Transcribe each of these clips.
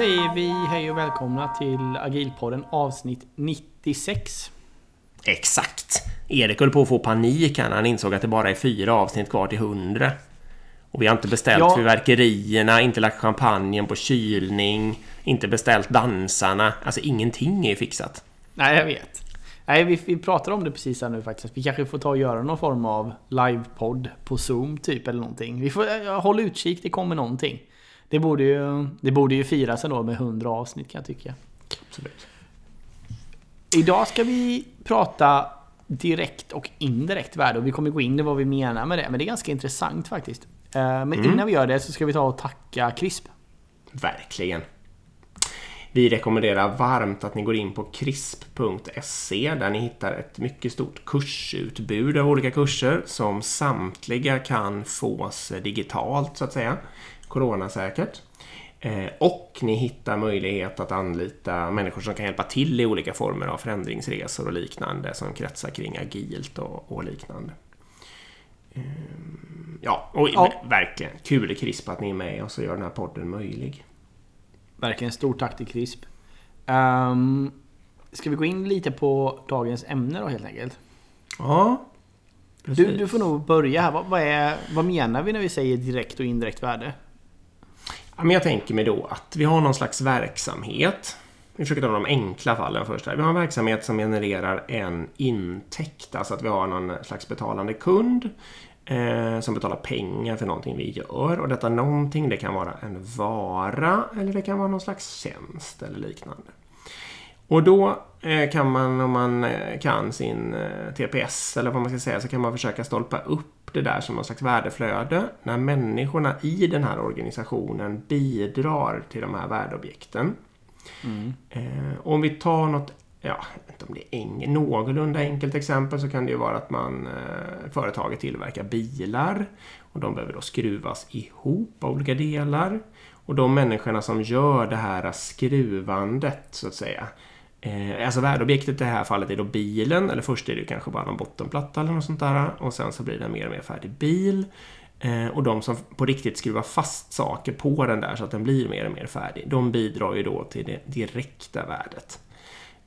Säger vi hej och välkomna till Agilpodden avsnitt 96. Exakt! Erik höll på att få panik när han insåg att det bara är fyra avsnitt kvar till 100. Och vi har inte beställt Ja. fyrverkerierna, inte lagt champagnen på kylning, inte beställt dansarna. Alltså ingenting är fixat. Nej, jag vet. Nej, vi, vi pratar om det precis här nu faktiskt. Vi kanske får ta och göra någon form av livepodd på Zoom typ eller någonting. Vi får ja, hålla utkik, det kommer någonting. Det borde ju, det borde ju firas ändå med 100 avsnitt kan jag tycka. Absolut. Idag ska vi prata direkt och indirekt värde och vi kommer gå in i vad vi menar med det. Men det är ganska intressant faktiskt. Eh, Men innan vi gör det så ska vi ta och tacka CRISP. Verkligen. Vi rekommenderar varmt att ni går in på krisp.se där ni hittar ett mycket stort kursutbud av olika kurser som samtliga kan fås digitalt så att säga. Coronasäkert. Eh, Och ni hittar möjlighet att anlita människor som kan hjälpa till i olika former av förändringsresor och liknande som kretsar kring agilt och, och liknande. Ehm, Ja, och Ja. verkligen kul i CRISP att ni är med och så gör den här podden möjlig. Verkligen stort tack till CRISP. Um, ska vi gå in lite på dagens ämne då helt enkelt? Ja, Du, du får nog börja här. Vad, vad, är, vad menar vi när vi säger direkt och indirekt värde? Men jag tänker mig då att vi har någon slags verksamhet. Vi försöker ta de enkla fallen först. Här. Vi har en verksamhet som genererar en intäkt. Alltså att vi har någon slags betalande kund eh, som betalar pengar för någonting vi gör. Och detta någonting det kan vara en vara eller det kan vara någon slags tjänst eller liknande. Och då eh, kan man, om man eh, kan sin eh, TPS eller vad man ska säga, så kan man försöka stolpa upp det där som någon slags värdeflöde när människorna i den här organisationen bidrar till de här värdeobjekten. Eh, och om vi tar något, ja, inte om det är eng, någorlunda enkelt exempel så kan det ju vara att man, eh, företaget tillverkar bilar och de behöver då skruvas ihop av olika delar. Och de människorna som gör det här skruvandet så att säga. Eh, alltså värdeobjektet i det här fallet är då bilen, eller först är det kanske bara någon bottenplatta eller något sånt där. Och sen så blir det en mer och mer färdig bil. Eh, och de som på riktigt skruvar fast saker på den där så att den blir mer och mer färdig. De bidrar ju då till det direkta värdet.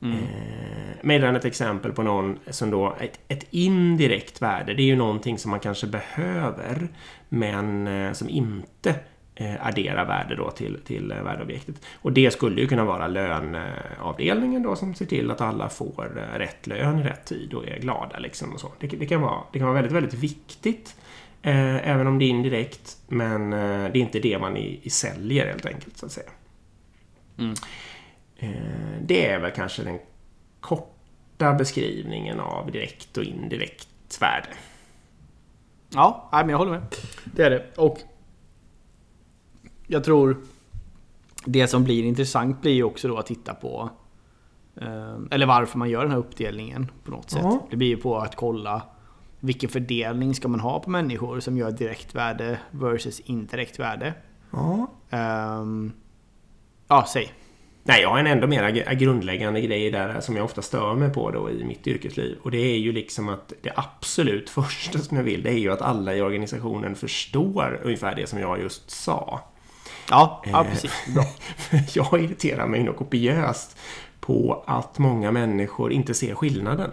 Eh, Medan ett exempel på någon som då, ett, ett indirekt värde, det är ju någonting som man kanske behöver men eh, som inte eh, adderar värde då till, till eh, värdeobjektet. Och det skulle ju kunna vara löneavdelningen då som ser till att alla får eh, rätt lön i rätt tid och är glada liksom och så. Det, det, kan, vara, det kan vara väldigt, väldigt viktigt eh, även om det är indirekt men eh, det är inte det man i, i säljer helt enkelt så att säga. Eh, Det är väl kanske den korta beskrivningen av direkt och indirekt värde. Ja, men jag håller med. Det är det. Och jag tror det som blir intressant blir ju också då att titta på eh, eller varför man gör den här uppdelningen på något sätt. Ja. Det blir ju på att kolla vilken fördelning ska man ha på människor som gör direkt värde versus indirekt värde. Ja. Ehm, ja, säg. Nej, jag har en ändå mer grundläggande grej där som jag ofta stör mig på då i mitt yrkesliv. Och det är ju liksom att det absolut första som jag vill det är ju att alla i organisationen förstår ungefär det som jag just sa. Ja, ja Eh, precis. Bra. jag irriterar mig nog kopiöst på att många människor inte ser skillnaden.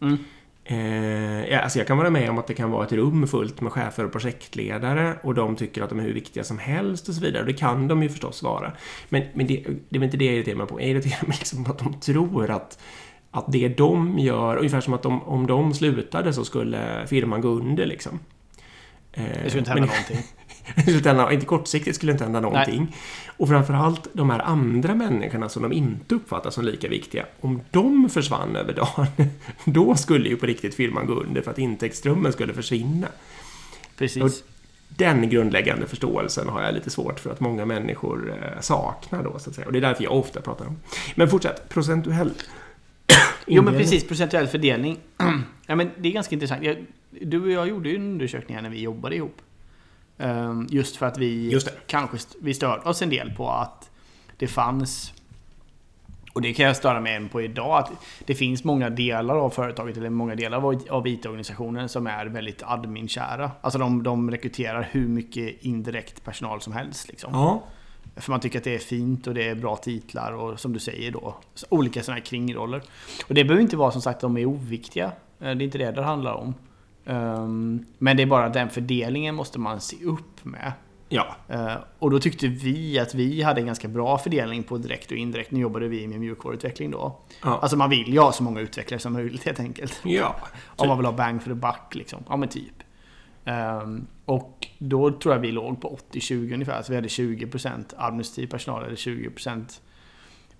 Mm. Eh, alltså jag kan vara med om att det kan vara ett rum fullt med chefer och projektledare och de tycker att de är hur viktiga som helst och så vidare. Och det kan de ju förstås vara. Men, men det, det är väl inte det jag irriterar mig på. Jag irriterar mig liksom på att de tror att, att det de gör, ungefär som att de, om de slutade så skulle firman gå under liksom. Eh, Det skulle inte hända men- någonting. inte, kortsiktigt skulle inte hända någonting. Och framförallt de här andra människorna som de inte uppfattar som lika viktiga. Om de försvann över dagen, då skulle ju på riktigt firman gå under för att intäktsströmmen skulle försvinna. Precis. Den grundläggande förståelsen har jag lite svårt för att många människor eh, saknar då, så att säga. Och det är därför jag ofta pratar om. Men fortsätt, procentuell. Jo men precis, procentuell fördelning. ja, men det är ganska intressant. Jag, du och jag gjorde ju en undersökning här när vi jobbade ihop. Ehm, just för att vi kanske vi störde oss en del på att det fanns och det kan jag störa mig än på idag. Att det finns många delar av företaget, eller många delar av- av IT-organisationen som är väldigt adminkära. Alltså de, de rekryterar hur mycket indirekt personal som helst. Liksom. Ja, För man tycker att det är fint och det är bra titlar och som du säger då, olika sådana här kringroller. Och det behöver inte vara som sagt att de är oviktiga. Eh, det är inte det det handlar om. Um, men det är bara den fördelningen måste man se upp med. Ja. Uh, och då tyckte vi att vi hade en ganska bra fördelning på direkt och indirekt. Nu jobbade vi med mjukvaruutveckling då. Ja. Alltså man vill ju ha så många utvecklare som möjligt helt enkelt. Ja. Om man vill ha bang för the buck liksom. Ja men typ. Um, och då tror jag vi låg på 80-20 ungefär. Så vi hade 20% administrativ personal eller 20%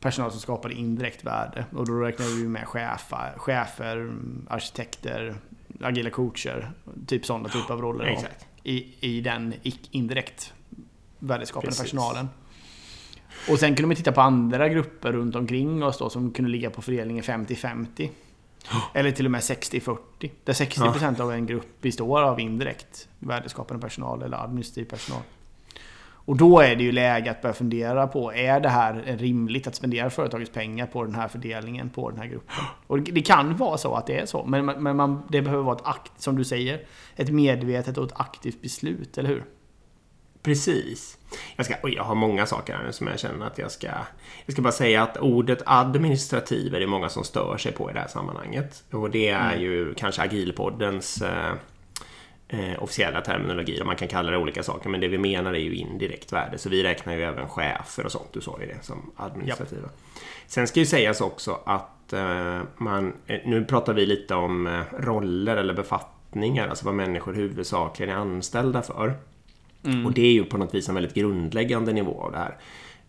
personal som skapade indirekt värde. Och då räknade vi med chefer, chefer arkitekter, agila coacher. Typ sådana typer av roller. Exakt. I, I den indirekt värdeskapande Precis. personalen. Och sen kunde man titta på andra grupper runt omkring oss då som kunde ligga på fördelningen 50-50. Eller till och med 60-40. Där 60% av en grupp består av indirekt värdeskapande personal eller administrativ personal. Och då är det ju läge att börja fundera på, är det här rimligt att spendera företagets pengar på den här fördelningen på den här gruppen? Och det kan vara så att det är så, men, men man, det behöver vara ett akt, som du säger, ett medvetet och ett aktivt beslut, eller hur? Precis. Jag, ska, jag har många saker här nu som jag känner att jag ska... Jag ska bara säga att ordet administrativ är det många som stör sig på i det här sammanhanget. Och det är ju kanske Agilpoddens eh, eh, officiella terminologi. Och man kan kalla det olika saker, men det vi menar är ju indirekt värde. Så vi räknar ju även chefer och sånt, du sa ju det, som administrativa. Sen ska ju sägas också att eh, man... eh, Nu pratar vi lite om eh, roller eller befattningar, alltså vad människor huvudsakligen är anställda för. Och det är ju på något vis en väldigt grundläggande nivå av det här.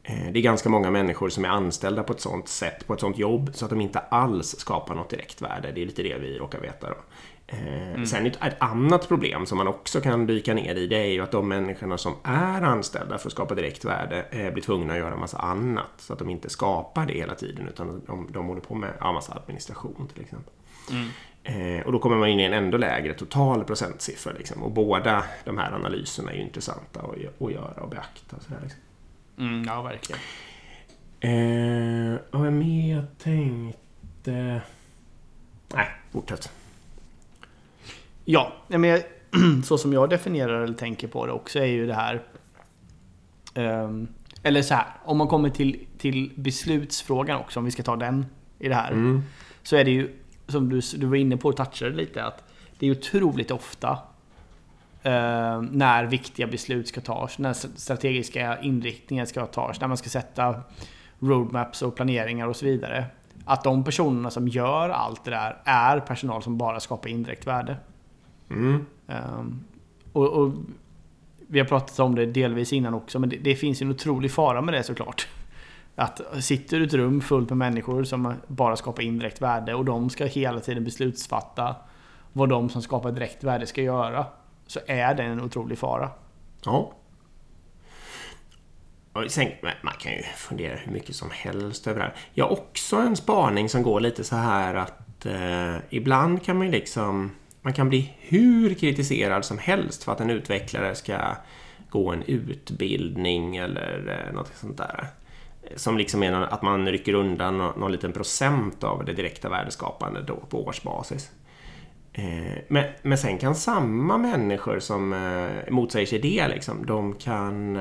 Eh, Det är ganska många människor som är anställda på ett sånt sätt, på ett sånt jobb, så att de inte alls skapar något direkt värde. Det är lite det vi råkar veta då. Eh, Sen ett, ett annat problem som man också kan dyka ner i, det är ju att de människorna som är anställda för att skapa direkt värde eh, blir tvungna att göra en massa annat. Så att de inte skapar det hela tiden, utan de, de håller på med ja, massa administration till exempel. Eh, och då kommer man in i en ändå lägre total procentsiffra. Liksom. Och båda de här analyserna är ju intressanta att, gö- att göra och beakta. Så där, liksom. Mm, ja, verkligen. eh, vad var mer jag tänkte? Nej, fortsätt. Ja, men så som jag definierar eller tänker på det också är ju det här... ehm, eller så här, om man kommer till, till beslutsfrågan också, om vi ska ta den i det här. Mm. Så är det ju, som du, du var inne på och touchade lite, att det är otroligt ofta eh, när viktiga beslut ska tas, när strategiska inriktningar ska tas, när man ska sätta roadmaps och planeringar och så vidare. Att de personerna som gör allt det där är personal som bara skapar indirekt värde. Mm. Ehm, och, och vi har pratat om det delvis innan också, men det, det finns en otrolig fara med det såklart. Att sitter du i ett rum fullt med människor som bara skapar indirekt värde och de ska hela tiden beslutsfatta vad de som skapar direkt värde ska göra. Så är det en otrolig fara. Ja. Sen, man kan ju fundera hur mycket som helst över det här. Jag har också en spaning som går lite så här att eh, ibland kan man ju liksom... Man kan bli hur kritiserad som helst för att en utvecklare ska gå en utbildning eller eh, något sånt där. Som liksom är att man rycker undan någon, någon liten procent av det direkta värdeskapandet då på årsbasis. Eh, men, men sen kan samma människor som eh, motsäger sig det, liksom, de kan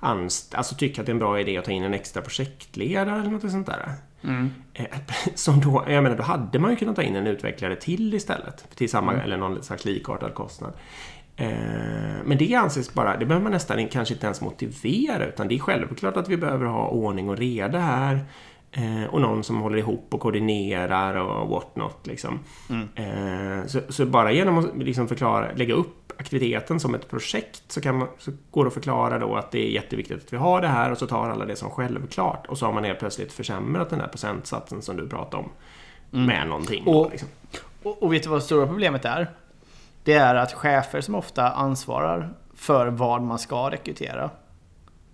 anst- alltså tycka att det är en bra idé att ta in en extra projektledare eller något sånt där. Eh, Som då, jag menar, då hade man ju kunnat ta in en utvecklare till istället. Till samma, eller någon slags likartad kostnad. Eh, Men det anses bara, det behöver man nästan kanske inte ens motivera utan det är självklart att vi behöver ha ordning och reda här. Eh, och någon som håller ihop och koordinerar och what not. Liksom. Eh, så, så bara genom att liksom förklara, lägga upp aktiviteten som ett projekt så, kan man, så går det att förklara då att det är jätteviktigt att vi har det här och så tar alla det som självklart. Och så har man helt plötsligt försämrat den här procentsatsen som du pratade om. Med någonting. då, Och- liksom. Och, och vet du vad det stora problemet är? Det är att chefer som ofta ansvarar för vad man ska rekrytera.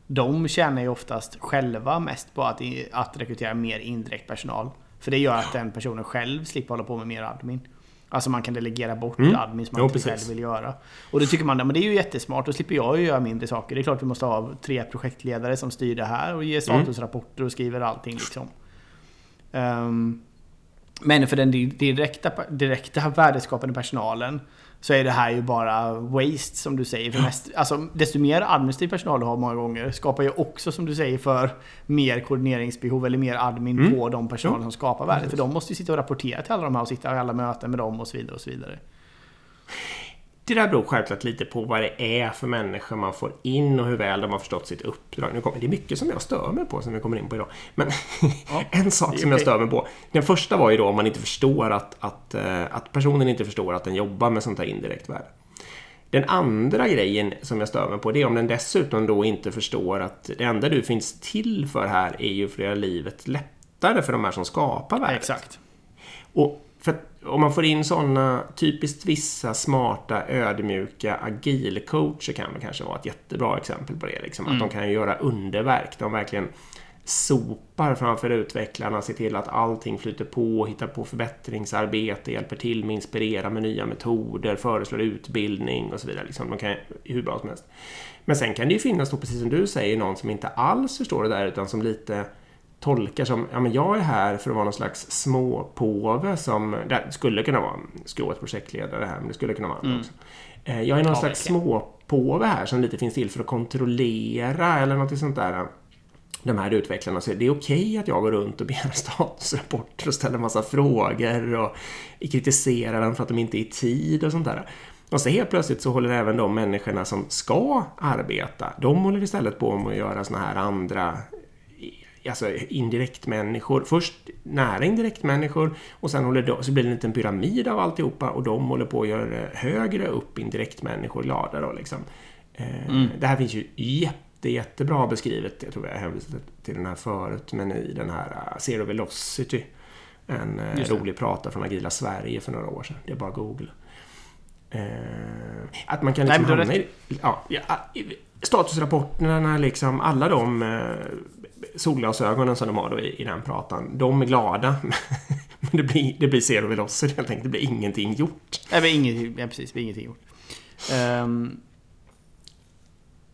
De tjänar ju oftast själva mest på att, att rekrytera mer indirekt personal. För det gör att den personen själv slipper hålla på med mer admin. Alltså man kan delegera bort Mm. admin som man Jo, inte själv vill göra. Och då tycker man att det är ju jättesmart, då slipper jag ju göra mindre saker. Det är klart vi måste ha tre projektledare som styr det här och ger Mm. statusrapporter och skriver allting liksom. Ehm, Men för den direkta, direkta värdeskapande personalen så är det här ju bara waste som du säger. För mest, alltså, desto mer administrativ personal du har många gånger skapar ju också som du säger för mer koordineringsbehov eller mer admin mm. på de personer som skapar värdet. För de måste ju sitta och rapportera till alla de här och sitta i alla möten med dem och så vidare. och så vidare. Det där beror självklart lite på vad det är för människor man får in och hur väl de har förstått sitt uppdrag. Nu kommer, det är mycket som jag stör mig på som vi kommer in på idag. Men ja, en sak som jag stör mig på. Den första var ju då om man inte förstår att, att, eh, att personen inte förstår att den jobbar med sånt här indirekt värde. Den andra grejen som jag stör mig på det är om den dessutom då inte förstår att det enda du finns till för här är ju för att göra livet lättare för de här som skapar värdet. Exakt. Och om man får in sådana typiskt vissa smarta, ödmjuka, agilcoacher kan det kanske vara ett jättebra exempel på det. Liksom. Mm. Att de kan göra underverk. De verkligen sopar framför utvecklarna, ser till att allting flyter på, hittar på förbättringsarbete, hjälper till med att inspirera med nya metoder, föreslår utbildning och så vidare. Liksom, de kan hur bra som helst. Men sen kan det ju finnas, då, precis som du säger, någon som inte alls förstår det där utan som lite tolkar som, ja men jag är här för att vara någon slags småpåve som, det skulle kunna vara, skrået projektledare här, men det skulle kunna vara mm. också. Eh, jag är någon ja, slags småpåve här som lite finns till för att kontrollera eller något sånt där de här utvecklarna så det är okej okay att jag går runt och begär statusrapporter och ställer massa frågor och kritiserar dem för att de inte är i tid och sånt där. Och så helt plötsligt så håller även de människorna som ska arbeta, de håller istället på med att göra såna här andra alltså indirekt människor. Först nära indirekt människor och sen håller de, så blir det en liten pyramid av alltihopa och de håller på att göra högre upp indirekt människor glada då liksom. Eh, mm. Det här finns ju jätte, jättebra beskrivet, jag tror jag hänvisade till den här förut, men i den här uh, Zero Velocity. En uh, rolig pratare från Agila Sverige för några år sedan. Det är bara Google. Att man kan liksom Nej, hamna i... Ja, ja, statusrapporterna, liksom, alla de solglasögonen som de har då i, i den pratan, de är glada. Men det blir, det blir zero velocity helt enkelt. Det blir ingenting gjort. Nej, men ingenting, ja, precis. Det blir ingenting gjort. Um,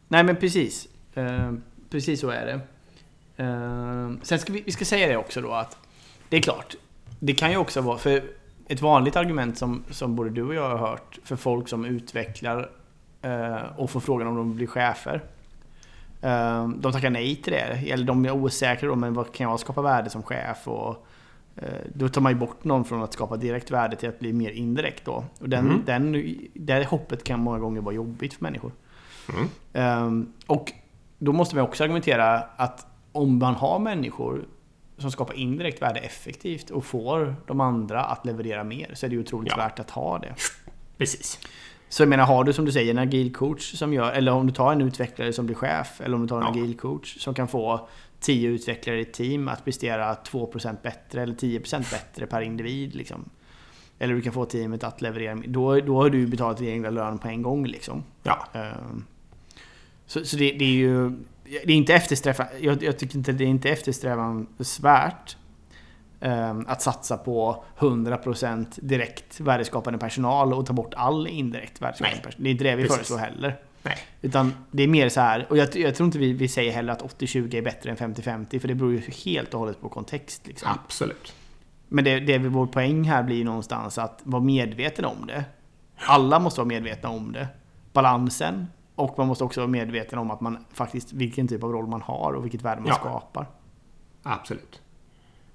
nej, men precis. Uh, precis så är det. Uh, sen ska vi, vi ska säga det också då att det är klart. Det kan ju också vara, för ett vanligt argument som, som både du och jag har hört för folk som utvecklar uh, och får frågan om de blir chefer. Ehm, de tackar nej till det. Eller de är osäkra då, men vad kan jag skapa värde som chef? Och, eh, då tar man ju bort någon från att skapa direkt värde till att bli mer indirekt då. Och den, mm. den, det hoppet kan många gånger vara jobbigt för människor. Mm. Um, och då måste man också argumentera att om man har människor som skapar indirekt värde effektivt och får de andra att leverera mer så är det ju otroligt ja. värt att ha det. Precis. Så jag menar, har du som du säger en agil coach som gör, eller om du tar en utvecklare som blir chef, eller om du tar en ja. agil coach som kan få 10 utvecklare i ett team att prestera 2% bättre eller 10% bättre per individ. Liksom. Eller du kan få teamet att leverera Då, då har du betalat din egen lön på en gång. Liksom. Ja. Ehm, så, så det, det, är ju... Det är inte eftersträvansvärt. Jag, jag tycker inte det är inte eftersträvansvärt att satsa på 100% direkt värdeskapande personal och ta bort all indirekt värdeskapande personal. Det är inte det vi Precis. föreslår heller. Nej. Utan det är mer så här, och jag, jag tror inte vi, vi säger heller att 80-20 är bättre än 50-50, för det beror ju helt och hållet på kontext. Liksom. Absolut. Men det, det vår poäng här blir någonstans att vara medveten om det. Alla måste vara medvetna om det. Balansen. Och man måste också vara medveten om att man faktiskt, vilken typ av roll man har och vilket värde man ja. skapar. Absolut.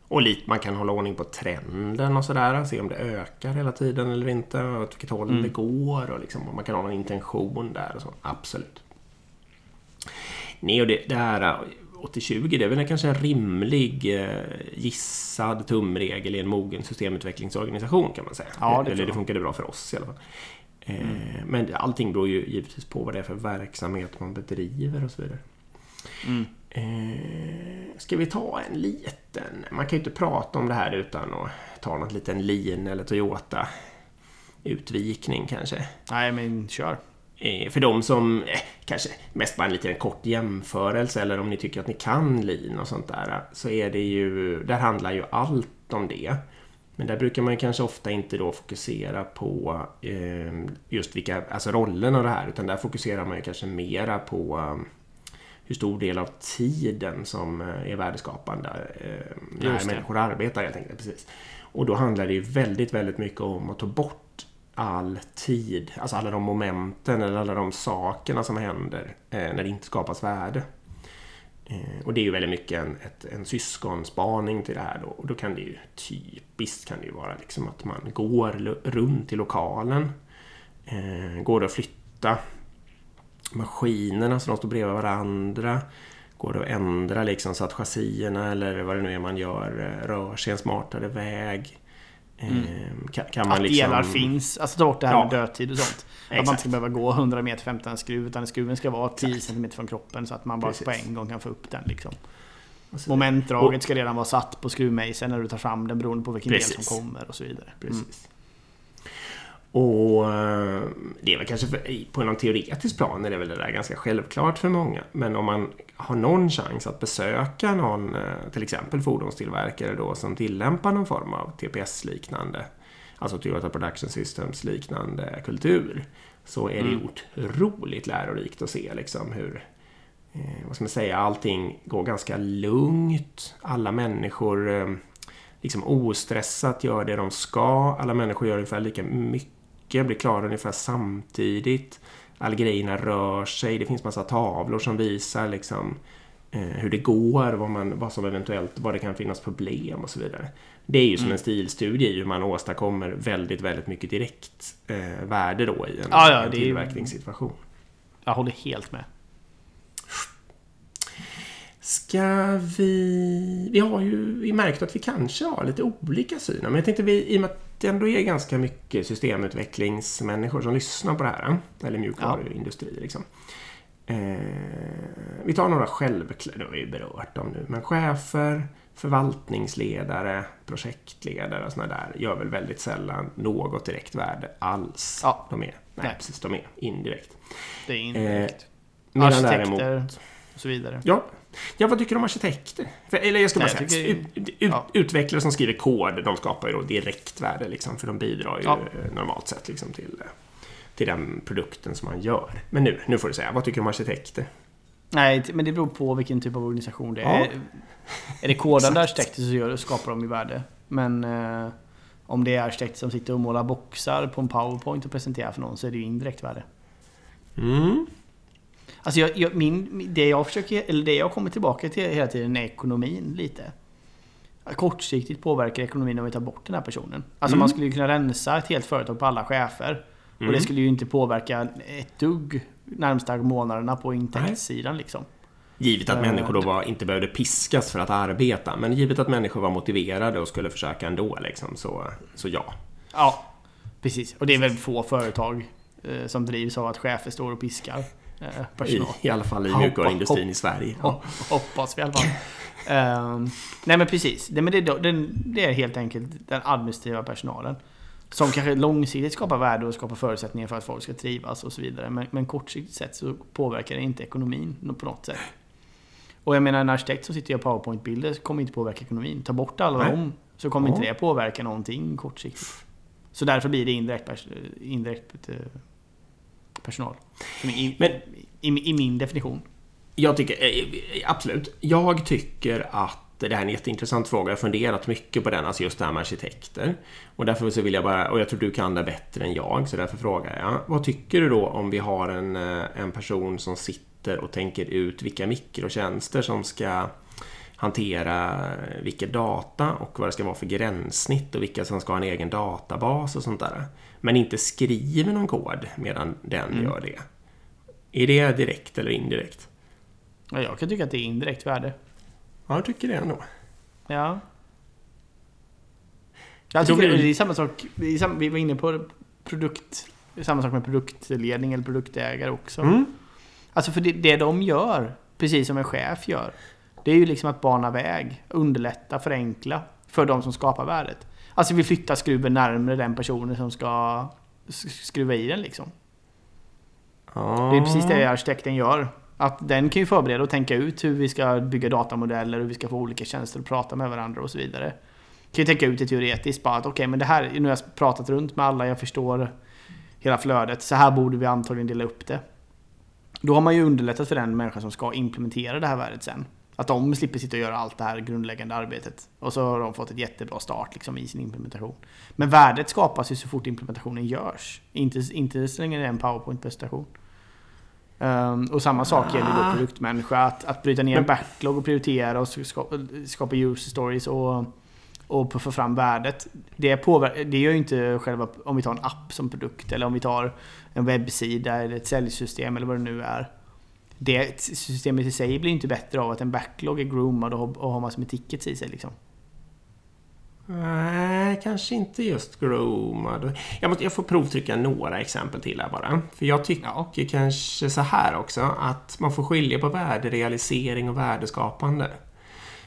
Och lite, man kan hålla ordning på trenden och sådär. Se om det ökar hela tiden eller inte. Och åt vilket håll mm. det går. Och liksom, man kan ha någon intention där. Och så. Absolut. Nej, och det, det här 80-20 det är väl kanske en rimlig eh, gissad tumregel i en mogen systemutvecklingsorganisation kan man säga. Ja, det Eller det funkade bra för oss i alla fall. Eh, mm. Men allting beror ju givetvis på vad det är för verksamhet man bedriver och så vidare. Mm. Eh, ska vi ta en liten... Man kan ju inte prata om det här utan att ta något liten Lean eller Toyota utvikning kanske. Nej, men kör. Eh, för de som eh, kanske mest bara en liten kort jämförelse eller om ni tycker att ni kan Lean och sånt där så är det ju... Där handlar ju allt om det. Men där brukar man ju kanske ofta inte då fokusera på eh, just vilka, alltså rollen och det här utan där fokuserar man ju kanske mera på hur stor del av tiden som eh, är värdeskapande eh, när människor arbetar helt enkelt. Precis. Och då handlar det ju väldigt, väldigt mycket om att ta bort all tid, alltså alla de momenten eller alla de sakerna som händer eh, när det inte skapas värde. Eh, och det är ju väldigt mycket en, ett, en syskonspaning till det här då. Och då kan det ju typiskt kan det ju vara liksom att man går runt i lokalen. Eh, går det att flytta maskinerna så de står bredvid varandra? Går det att ändra liksom så att chassierna eller vad det nu är man gör eh, rör sig en smartare väg? Mm. Kan, kan man att liksom... delar finns. Alltså ta bort det här ja. med dödtid och sånt. Exakt. Att man inte ska behöva gå 100 meter för att hämta en skruv. Utan skruven ska vara 10 cm från kroppen så att man bara Precis. på en gång kan få upp den. Liksom. Momentdraget ska redan vara satt på skruvmejseln när du tar fram den beroende på vilken Precis. del som kommer och så vidare. Precis. Mm. Och eh, det är väl kanske för, på någon teoretisk plan är det väl det där ganska självklart för många. Men om man har någon chans att besöka någon, eh, till exempel fordonstillverkare då, som tillämpar någon form av TPS-liknande, alltså Toyota Production Systems-liknande kultur, så är det mm. otroligt lärorikt att se liksom hur eh, vad ska man säga, allting går ganska lugnt. Alla människor liksom ostressat gör det de ska. Alla människor gör ungefär lika mycket mycket, blir klara ungefär samtidigt. Alla grejerna rör sig, det finns massa tavlor som visar liksom eh, hur det går, vad, man, vad som eventuellt, vad det kan finnas problem och så vidare. Det är ju som mm. en stilstudie i hur man åstadkommer väldigt, väldigt mycket direkt eh, värde då i en, ja, ja, en tillverkningssituation. Jag håller helt med. Ska vi... Vi har ju vi märkt att vi kanske har lite olika syn. Men jag tänkte vi, i och med att det ändå är ganska mycket systemutvecklingsmänniskor som lyssnar på det här. Eller mjukvaruindustri liksom. Eh, vi tar några självklara, det har vi berört dem nu, men chefer, förvaltningsledare, projektledare och sådana där gör väl väldigt sällan något direkt värde alls. Ja. De är, nej, nej. precis, de är indirekt. Det är indirekt. Eh, Arkitekter däremot, och så vidare. Ja, Ja, vad tycker du om arkitekter? För, eller jag ska bara säga, tycker... ut, ut, ja. utvecklare som skriver kod, de skapar ju då direktvärde liksom, för de bidrar ju ja. normalt sett liksom, till, till den produkten som man gör. Men nu, nu får du säga, vad tycker du om arkitekter? Nej, men det beror på vilken typ av organisation det är. Ja. Är det kodande arkitekter så gör, skapar de ju värde. Men eh, om det är arkitekter som sitter och målar boxar på en powerpoint och presenterar för någon så är det ju indirekt värde. Mm. Alltså jag, jag, min, det jag försöker, eller det jag kommer tillbaka till hela tiden är ekonomin lite. Kortsiktigt påverkar ekonomin om vi tar bort den här personen. Alltså mm. man skulle ju kunna rensa ett helt företag på alla chefer. Mm. Och det mm. skulle ju inte påverka ett dugg närmsta månaderna på intäktssidan liksom. Givet att uh, människor då var, inte behövde piskas för att arbeta. Men givet att människor var motiverade och skulle försöka ändå liksom, så, så ja. Ja, precis. Och det är väl få företag eh, som drivs av att chefer står och piskar. Eh, personal. I, I alla fall i mjukvaruindustrin i Sverige. Ja. Hoppas vi i alla fall. uh, nej men precis. Det, men det, det, det, är helt enkelt den administrativa personalen. Som kanske långsiktigt skapar värde och skapar förutsättningar för att folk ska trivas och så vidare. Men, men kortsiktigt sett så påverkar det inte ekonomin på något sätt. Och jag menar en arkitekt som sitter och gör powerpoint-bilder kommer inte påverka ekonomin. Ta bort alla Nej. dem så kommer ja. inte det påverka någonting kortsiktigt. Så därför blir det indirekt, indirekt eh, personal. I, Men, i, I min definition. Jag tycker, eh, absolut. Jag tycker att det här är en jätteintressant fråga. Jag har funderat mycket på den, alltså just det här med arkitekter. Och därför så vill jag bara, och jag tror du kan det bättre än jag, så därför frågar jag. Vad tycker du då om vi har en, eh, en person som sitter och tänker ut vilka mikrotjänster som ska hantera vilka data och vad det ska vara för gränssnitt och vilka som ska ha en egen databas och sånt där. Men inte skriver någon kod medan den mm. gör det. Är det direkt eller indirekt? Ja, jag kan tycka att det är indirekt värde. Ja, jag tycker det ändå. Ja. Jag tycker det är samma sak. Vi var inne på produkt... Samma sak med produktledning eller produktägare också. Mm. Alltså för det, det de gör, precis som en chef gör, det är ju liksom att bana väg, underlätta, förenkla för de som skapar värdet. Alltså vi flyttar skruven närmare den personen som ska skruva i den liksom. Oh. Det är precis det arkitekten gör. Att den kan ju förbereda och tänka ut hur vi ska bygga datamodeller, hur vi ska få olika tjänster att prata med varandra och så vidare. Kan ju tänka ut det teoretiskt bara att okej, okay, men det här, nu har jag pratat runt med alla, jag förstår hela flödet. Så här borde vi antagligen dela upp det. Då har man ju underlättat för den människa som ska implementera det här värdet sen. Att de slipper sitta och göra allt det här grundläggande arbetet. Och så har de fått ett jättebra start liksom, i sin implementation. Men värdet skapas ju så fort implementationen görs. Inte, inte så länge det är en powerpoint-presentation. Um, och samma sak gäller då Ah. produktmänniska. Att, att bryta ner en backlog och prioritera och skapa, skapa user stories och, och puffa fram värdet. Det, påver- det gör ju inte själva, om vi tar en app som produkt eller om vi tar en webbsida eller ett säljsystem eller vad det nu är. Det systemet i sig blir inte bättre av att en backlog är groomad och har, och har massor med tickets i sig liksom. Nej, kanske inte just groomad. Jag, måste, jag får provtrycka några exempel till här bara. För jag tycker kanske så här också att man får skilja på värderealisering och värdeskapande.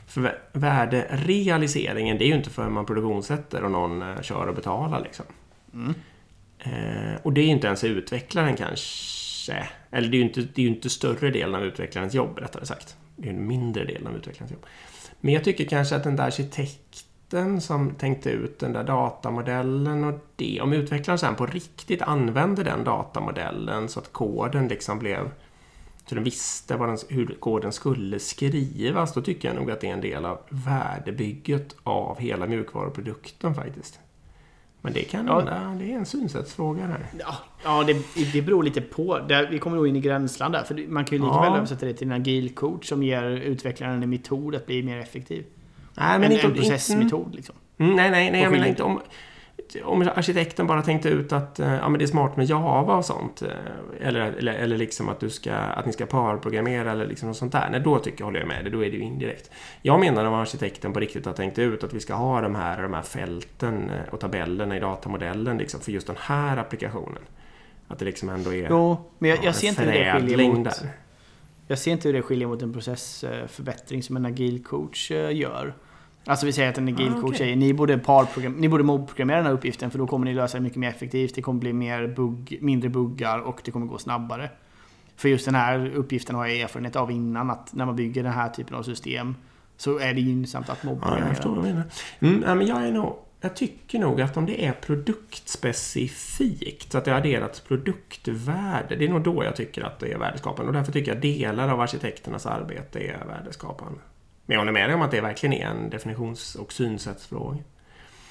För vä- värderealiseringen, det är ju inte förrän man produktionssätter och någon eh, kör och betalar liksom. Mm. Eh, och det är ju inte ens utvecklaren kanske. Eller det är ju inte, det är ju inte större delen av utvecklarens jobb rättare sagt. Det är ju en mindre del av utvecklarens jobb. Men jag tycker kanske att den där arkitekten som tänkte ut den där datamodellen och det. Om utvecklaren sen på riktigt använde den datamodellen så att koden liksom blev så den visste vad den, hur koden skulle skrivas. Då tycker jag nog att det är en del av värdebygget av hela mjukvaruprodukten faktiskt. Men det kan Ja. det är en synsättsfråga där. Ja, ja det, det beror lite på. Där, vi kommer nog in i gränsland där. För man kan ju lika Ja. väl översätta det till en agil coach som ger utvecklaren en metod att bli mer effektiv. Nej, En, inte- en processmetod liksom. Mm, nej, nej, nej, jag menar inte om... Om arkitekten bara tänkte ut att eh, ja, men det är smart med Java och sånt. eh, Eller, eller, eller liksom att, du ska, att ni ska parprogrammera eller liksom något sånt där. Nej, då tycker jag, håller jag med dig. Då är det ju indirekt. Jag menar om arkitekten på riktigt har tänkt ut att vi ska ha de här, de här fälten eh, och tabellerna i datamodellen liksom, för just den här applikationen. Att det liksom ändå är Jo, men jag, ja, jag ser inte det skiljer förädling mot... där. Jag ser inte hur det skiljer mot en processförbättring som en agil coach gör. Alltså vi säger att en agil Ah, coach okej. säger ni borde, parprogram, ni borde mobprogrammera den här uppgiften för då kommer ni lösa det mycket mer effektivt. Det kommer bli mer bugg, mindre buggar och det kommer gå snabbare. För just den här uppgiften har jag erfarenhet av innan att när man bygger den här typen av system så är det gynnsamt att Ja, mobprogrammera. jag förstår vad du menar. Mm, ja, men jag, är nog, jag tycker nog att om det är produktspecifikt, så att det har adderats produktvärde, det är nog då jag tycker att det är värdeskapande. Och därför tycker jag delar av arkitekternas arbete är värdeskapande. Men jag håller med dig om att det verkligen är en definitions och synsättsfråga.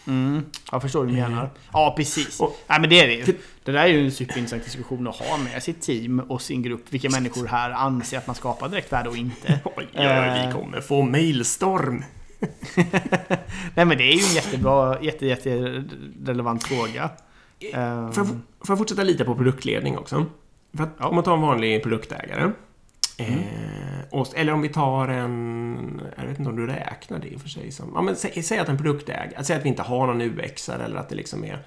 Mm, jag förstår vad du menar. Ja, precis. Och- Nej, men det är det ju. Det där är ju en superintressant diskussion att ha med sitt team och sin grupp. Vilka människor här anser att man skapar direkt värde och inte. Oj, oj, Eh. vi kommer få mailstorm! Nej, men det är ju en jättebra, jätte, jätte relevant fråga. Får jag, får jag fortsätta lite på produktledning också? För att, Ja. Om man tar en vanlig produktägare. Eh, och, eller om vi tar en... Jag vet inte om du räknar det i och för sig som... Ja, men sä, säg att en produktägare... Säg att vi inte har någon UX eller att det liksom är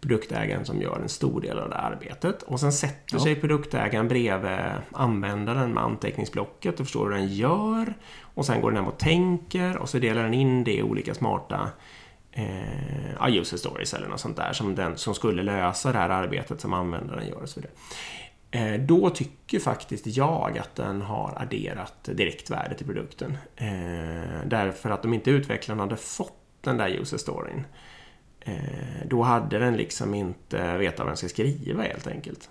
produktägaren som gör en stor del av det arbetet. Och sen sätter Ja. sig produktägaren bredvid användaren med anteckningsblocket och förstår hur den gör. Och sen går den hem och tänker och så delar den in det i olika smarta eh, user stories eller något sånt där som, den, som skulle lösa det här arbetet som användaren gör och så vidare. Eh, då tycker faktiskt jag att den har adderat direktvärde till produkten. Eh, därför att om inte utvecklaren hade fått den där user storyn eh, då hade den liksom inte vetat vad den ska skriva helt enkelt.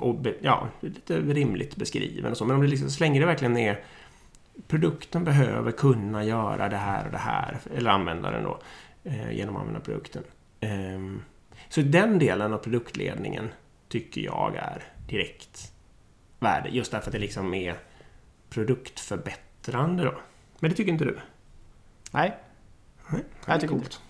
Och ja, lite rimligt beskriven och så. Men om det liksom, så länge det verkligen är produkten behöver kunna göra det här och det här, eller användaren då, genom att använda produkten. Ehm, så den delen av produktledningen tycker jag är direkt värde, just därför att det liksom är produktförbättrande då. Men det tycker inte du? nej, Nej, Jag tycker coolt.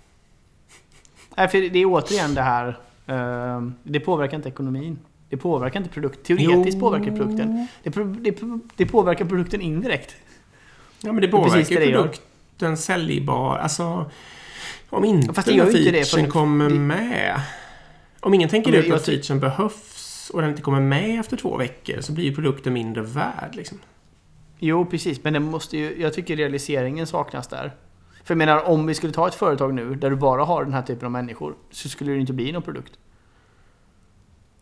nej, för det är återigen det här. ehm, det påverkar inte ekonomin. Det påverkar inte produkten. Teoretiskt Jo. påverkar det produkten. Det, det, det påverkar produkten indirekt. Ja, men det är precis påverkar det det produkten säljbar. Alltså, om inte Fast det gör inte det, det- kommer det- med. Om ingen tänker ut att featuren behövs och den inte kommer med efter två veckor så blir ju produkten mindre värd. Liksom. Jo, precis. Men det måste ju, jag tycker realiseringen saknas där. För jag menar, om vi skulle ta ett företag nu där du bara har den här typen av människor så skulle det inte bli någon produkt.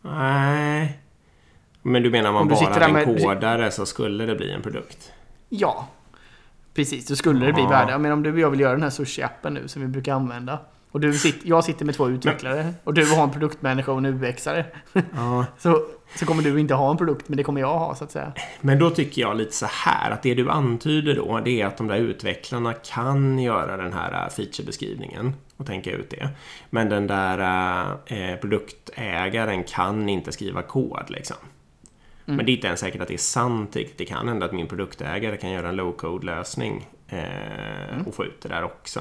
Nej. Men du menar om man Om du bara med- kodare så skulle det bli en produkt? Ja, precis. Då skulle det bli värde. Jag menar, om du och jag vill göra den här sushi-appen nu som vi brukar använda. Och du sitter, jag sitter med två utvecklare. Och du har en produktmänniska och en UXare. Ja. Så, så kommer du inte ha en produkt, men det kommer jag ha så att säga. Men då tycker jag lite så här att det du antyder då det är att de där utvecklarna kan göra den här äh, featurebeskrivningen och tänka ut det. Men den där eh, produktägaren kan inte skriva kod liksom. Mm. Men det är inte ens säkert att det är sant. Det det kan hända att min produktägare kan göra en low-code lösning eh, Mm. och få ut det där också.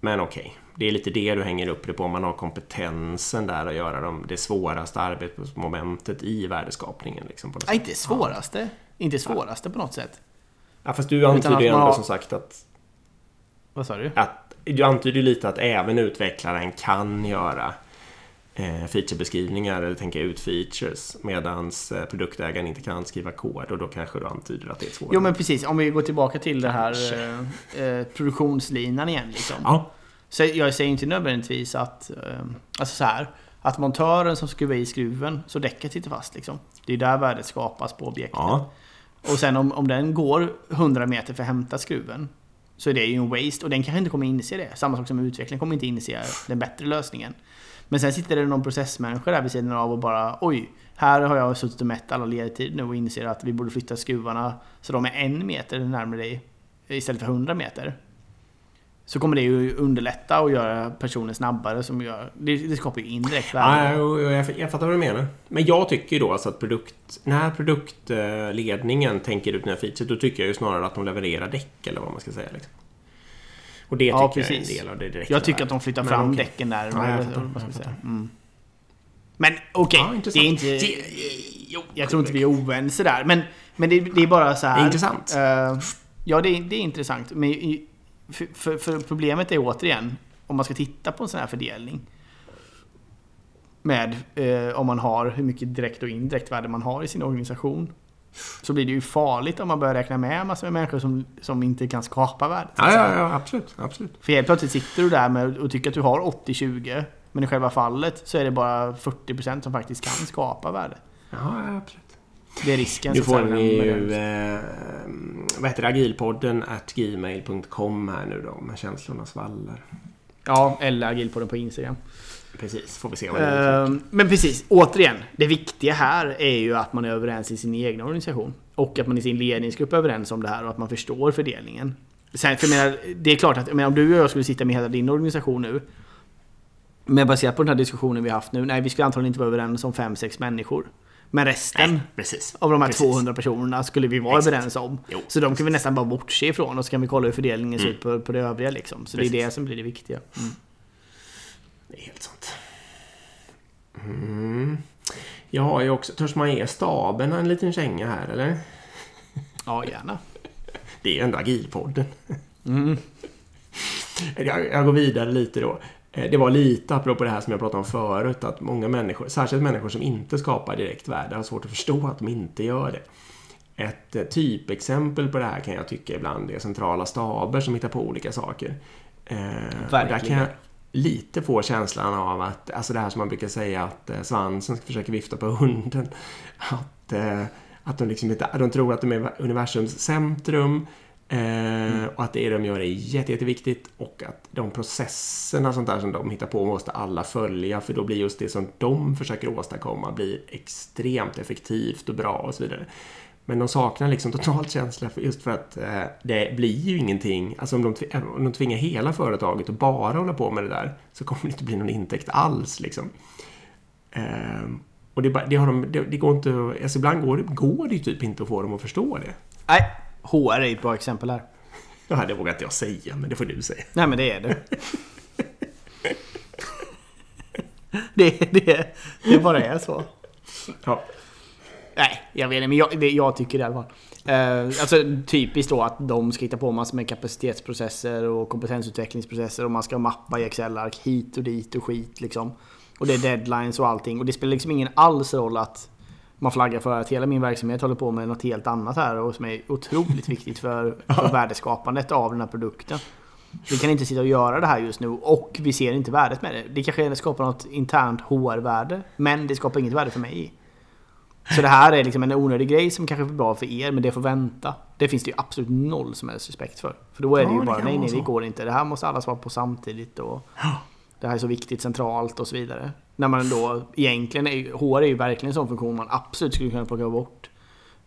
Men okej, det är lite det du hänger upp det på. Om man har kompetensen där att göra de, det svåraste arbetsmomentet i värdeskapningen. Liksom, på något sätt. inte svåraste. Inte svåraste på något sätt. Ja, fast du antyder ju ändå har- som sagt att, Vad sa du? att... Du antyder ju lite att även utvecklaren kan göra eh, featurebeskrivningar eller tänka ut features medan eh, produktägaren inte kan skriva kod och då kanske du antyder att det är svårare. Jo men precis, om vi går tillbaka till det här eh, eh, produktionslinan igen liksom. Ja, jag säger inte nödvändigtvis att... Eh, alltså så här. Att montören som skruvar i skruven, så däcket sitter fast liksom. Det är där värdet skapas på objektet. ja, Och sen om, om den går 100 meter för att hämta skruven Så är det ju en waste och den kanske inte kommer inse det. Samma sak som utvecklingen kommer inte inse den bättre lösningen. Men sen sitter det någon processmänniska där vid sidan av och bara Oj, här har jag suttit och mätt alla ledtid nu och inser att vi borde flytta skruvarna så de är en meter närmare dig istället för 100 meter. Så kommer det ju underlätta och göra personen snabbare som gör... Det, det skapar ju indirekt värde. ja jag, jag fattar vad du menar. Men jag tycker ju då alltså att produkt, när produktledningen tänker ut den här featuret, då tycker jag ju snarare att de levererar däck eller vad man ska säga. Liksom. Och det tycker Ja, jag är en precis. del av det direkta Jag tycker att de flyttar fram okej. däcken där. Ja, jag eller fattar, vad ska jag jag säga. fattar. Mm. Men okej, Ja, det är inte... Det- jo, Jag tror inte vi är oense där. Men, men det, det är bara så här. Det är intressant. eh, ja, det är, det är intressant. Men för, för, för problemet är återigen, om man ska titta på en sån här fördelning. Med eh, om man har hur mycket direkt och indirekt värde man har i sin organisation. Så blir det ju farligt om man börjar räkna med massor med människor som, som inte kan skapa värde. Ja, ja, ja, absolut. absolut. För helt plötsligt sitter du där med och tycker att du har 80-20 Men i själva fallet så är det bara 40% som faktiskt kan skapa värde. Ja, absolut. Det är risken. Nu får ni ju, eh, vad heter det, agilpodden at gmail.com här nu då med känslorna svallar. Ja, eller agilpodden på Instagram. Precis, får vi se vad det är. Ehm, Men precis, återigen. Det viktiga här är ju att man är överens i sin egen organisation. Och att man i sin ledningsgrupp är överens om det här och att man förstår fördelningen. Sen, för menar, det är klart att menar, om du och jag skulle sitta med hela din organisation nu. Men baserat på den här diskussionen vi haft nu. Nej, vi skulle antagligen inte vara överens om 5-6 människor. Men resten Nej, precis. av de här Precis. 200 personerna skulle vi vara Exakt. överens om. Jo. Så de kan vi nästan bara bortse ifrån och så kan vi kolla hur fördelningen ser ut på, på det övriga liksom. Så det Precis. är det som blir det viktiga. Mm. Det är helt sant. Mm. Jag har ju också, törs man ge staben en liten känga här eller? Ja, gärna. Det är ju ändå agilpodden. Mm. Jag, jag går vidare lite då. Eh, Det var lite apropå det här som jag pratade om förut, att många människor, särskilt människor som inte skapar direkt värde, har svårt att förstå att de inte gör det. Ett eh, typexempel på det här kan jag tycka ibland är centrala staber som hittar på olika saker. Eh, och Där kan Verkligen. jag lite få känslan av att, alltså det här som man brukar säga att eh, svansen försöker vifta på hunden. Att, eh, att de liksom inte, de tror att de är universums centrum. Eh, Och att det de gör är jätte, jätteviktigt och att de processerna sånt där som de hittar på måste alla följa för då blir just det som de försöker åstadkomma blir extremt effektivt och bra och så vidare. Men de saknar liksom totalt känsla för just för att eh, det blir ju ingenting. Alltså om de, tv- om de tvingar hela företaget att bara hålla på med det där så kommer det inte bli någon intäkt alls liksom. Ehm, och det, det, har de, det, det går inte, alltså ibland går det, går det typ inte att få dem att förstå det. Nej, HR är ett bra exempel här. Ja, det vågar inte jag säga, men det får du säga. Nej men det är det. det, det, det bara är så. Ja. Nej, jag vet inte, men jag, det, jag tycker det i alla fall. Eh, alltså typiskt då att de ska hitta på massor med kapacitetsprocesser och kompetensutvecklingsprocesser och man ska mappa i Excel-ark hit och dit och skit liksom. Och det är deadlines och allting och det spelar liksom ingen alls roll att man flaggar för att hela min verksamhet håller på med något helt annat här och som är otroligt viktigt för, för värdeskapandet av den här produkten. Vi kan inte sitta och göra det här just nu och vi ser inte värdet med det. Det kanske skapar något internt HR-värde men det skapar inget värde för mig. Så det här är liksom en onödig grej som kanske är bra för er, men det får vänta. Det finns det ju absolut noll som helst respekt för. För då är det Ja, ju det bara kan nej, nej, det går inte. Det här måste alla svara på samtidigt och det här är så viktigt centralt och så vidare. När man då egentligen är HR är ju verkligen en sån funktion man absolut skulle kunna plocka bort.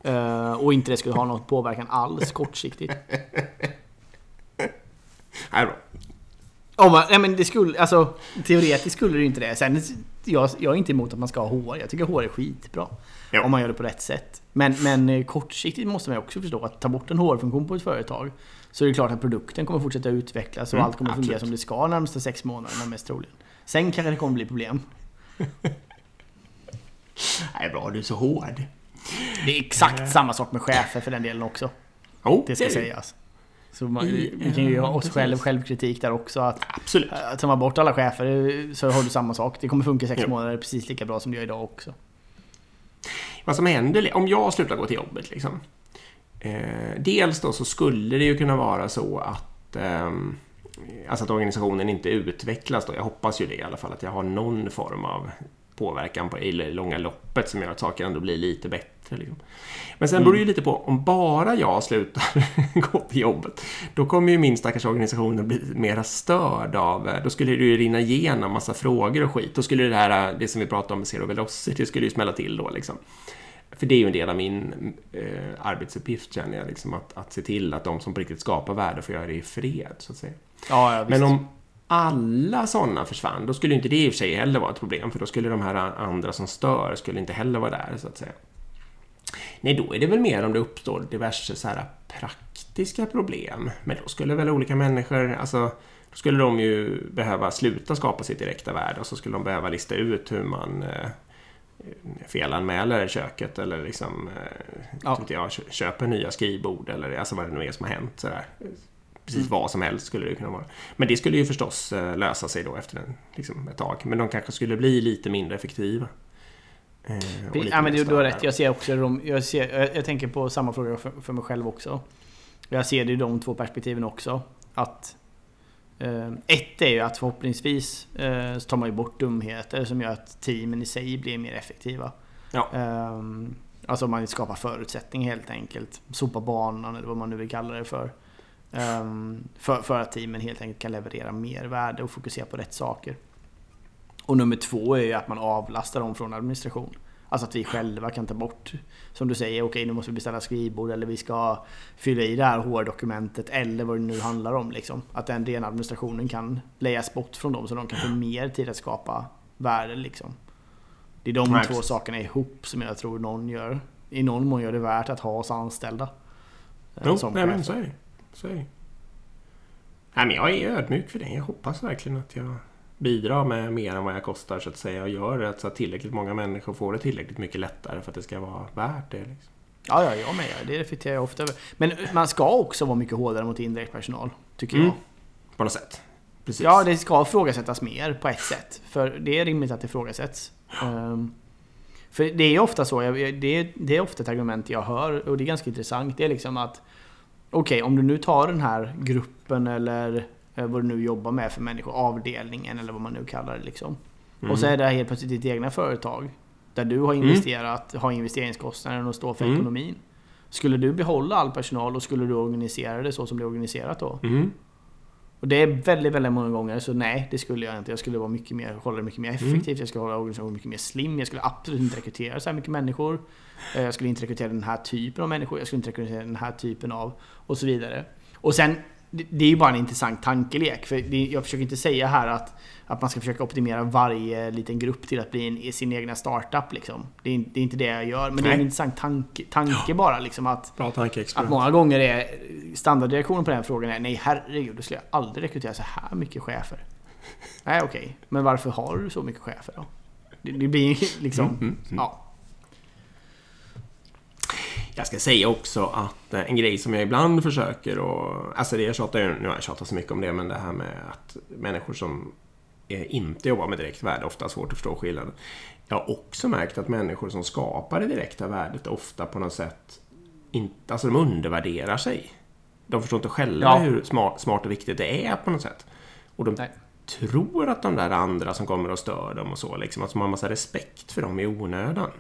Eh, och inte det skulle ha någon påverkan alls kortsiktigt. Nej, bra. Om man, nej men det skulle, alltså teoretiskt skulle det ju inte det. Sen, jag, jag är inte emot att man ska ha HR. Jag tycker HR är skitbra. Ja. Om man gör det på rätt sätt. Men, men eh, kortsiktigt måste man ju också förstå att ta bort en HR-funktion på ett företag så är det klart att produkten kommer fortsätta utvecklas och Mm, allt kommer fungera absolut. som det ska de närmaste sex månaderna mest troligen. Sen kanske det kommer bli problem. Nej, bra. Du är så hård. Det är exakt samma sak med chefer för den delen också. Oh, Det ska är sägas. Så man, I- vi kan ju ha oss själv självkritik där också. Att Absolut. Att ta man bort alla chefer eh, så har du samma sak. Det kommer funka i sex Jo. månader precis lika bra som det gör idag också. Vad som händer om jag slutar gå till jobbet liksom. Eh, dels då så skulle det ju kunna vara så att ehm, Alltså att organisationen inte utvecklas då. Jag hoppas ju det i alla fall. Att jag har någon form av påverkan på i det långa loppet som gör att saker ändå blir lite bättre. Liksom. Men sen beror det ju lite på om bara jag slutar gå till jobbet. Då kommer ju min stackars organisation att bli mera störd av... Då skulle det ju rinna igenom massa frågor och skit. Då skulle det här, det som vi pratade om med Zero Velocity, skulle ju smälla till då liksom. För det är ju en del av min eh, arbetsuppgift känner jag, liksom, att, att se till att de som på riktigt skapar värde får göra det i fred, så att säga. Ja, ja. Men om alla sådana försvann, då skulle inte det i och för sig heller vara ett problem, för då skulle de här andra som stör skulle inte heller vara där, så att säga. Nej, då är det väl mer om det uppstår diverse så här praktiska problem. Men då skulle väl olika människor, alltså, då skulle de ju behöva sluta skapa sitt direkta värde och så skulle de behöva lista ut hur man eh, felanmäler köket eller liksom, eh, Ja. jag, kö- köper nya skrivbord eller alltså vad det nu är som har hänt. Sådär. Precis Mm. vad som helst skulle det kunna vara. Men det skulle ju förstås eh, lösa sig då efter en, liksom ett tag. Men de kanske skulle bli lite mindre effektiva. Eh, lite Ja men du, du har rätt. Jag ser också de, jag, ser, jag, jag tänker på samma fråga för, för mig själv också. Jag ser det i de två perspektiven också. Att eh, ett är ju att förhoppningsvis eh, så tar man ju bort dumheter som gör att teamen i sig blir mer effektiva. Ja. Eh, alltså man skapar förutsättningar helt enkelt. Sopa banan eller vad man nu vill kalla det för. Eh, för, för att teamen helt enkelt kan leverera mer värde och fokusera på rätt saker. Och nummer två är ju att man avlastar dem från administration. Alltså att vi själva kan ta bort, som du säger, okej nu måste vi beställa skrivbord eller vi ska fylla i det här HR-dokumentet eller vad det nu handlar om. Liksom. Att den rena administrationen kan lejas bort från dem så de kan få mer tid att skapa värde. Liksom. Det är de Nej, två precis. sakerna ihop som jag tror någon gör. I någon mån gör det värt att ha oss anställda. eh, Jo, som nej, men så är det. Det. Nej, men jag är ödmjuk för det. Jag hoppas verkligen att jag bidrar med mer än vad jag kostar så att säga och gör det så att tillräckligt många människor får det tillräckligt mycket lättare för att det ska vara värt det. Liksom. Ja, ja, jag med. Det reflekterar jag ofta över. Men man ska också vara mycket hårdare mot indirekt personal. Tycker Mm. jag. På något sätt. Precis. Ja, det ska ifrågasättas mer på ett sätt. För det är rimligt att det ifrågasätts. Ehm, för det är ofta så, det är, det är ofta ett argument jag hör och det är ganska intressant. Det är liksom att Okej, om du nu tar den här gruppen eller eh, vad du nu jobbar med för människor, avdelningen eller vad man nu kallar det liksom. Mm. Och så är det här helt plötsligt ditt egna företag. Där du har investerat, har investeringskostnaden och står för Mm. ekonomin. Skulle du behålla all personal och skulle du organisera det så som det är organiserat då? Mm. Och det är väldigt, väldigt många gånger så nej, det skulle jag inte. Jag skulle vara mycket mer, hålla det mycket mer Mm. effektivt. Jag skulle hålla organisationen mycket mer slim. Jag skulle absolut inte rekrytera så här mycket människor. Eh, Jag skulle inte rekrytera den här typen av människor. Jag skulle inte rekrytera den här typen av... Och så vidare. Och sen, det är ju bara en intressant tankelek. För det, jag försöker inte säga här att, att man ska försöka optimera varje liten grupp till att bli en, sin egna startup. Liksom. Det, är, inte- det är inte det jag gör. Men det är en Nej. intressant tanke, tanke bara. Liksom, att, Bra att tankeexperiment. många gånger är standardreaktionen på den frågan är nej herregud, då skulle jag aldrig rekrytera så här mycket chefer. Nej okej, men varför har du så mycket chefer då? Det, det blir liksom, Mm, mm, mm. ja. Jag ska säga också att eh, en grej som jag ibland försöker och Alltså det jag tjatar ju, nu har jag tjatat så mycket om det, men det här med att människor som inte jobbar med direkt värde ofta har svårt att förstå skillnaden. Jag har också märkt att människor som skapar det direkta värdet ofta på något sätt inte, alltså de undervärderar sig. De förstår inte själva Ja. hur smart, smart och viktigt det är på något sätt. Och de Nej. tror att de där andra som kommer och stör dem och så, liksom, att de har en massa respekt för dem i onödan.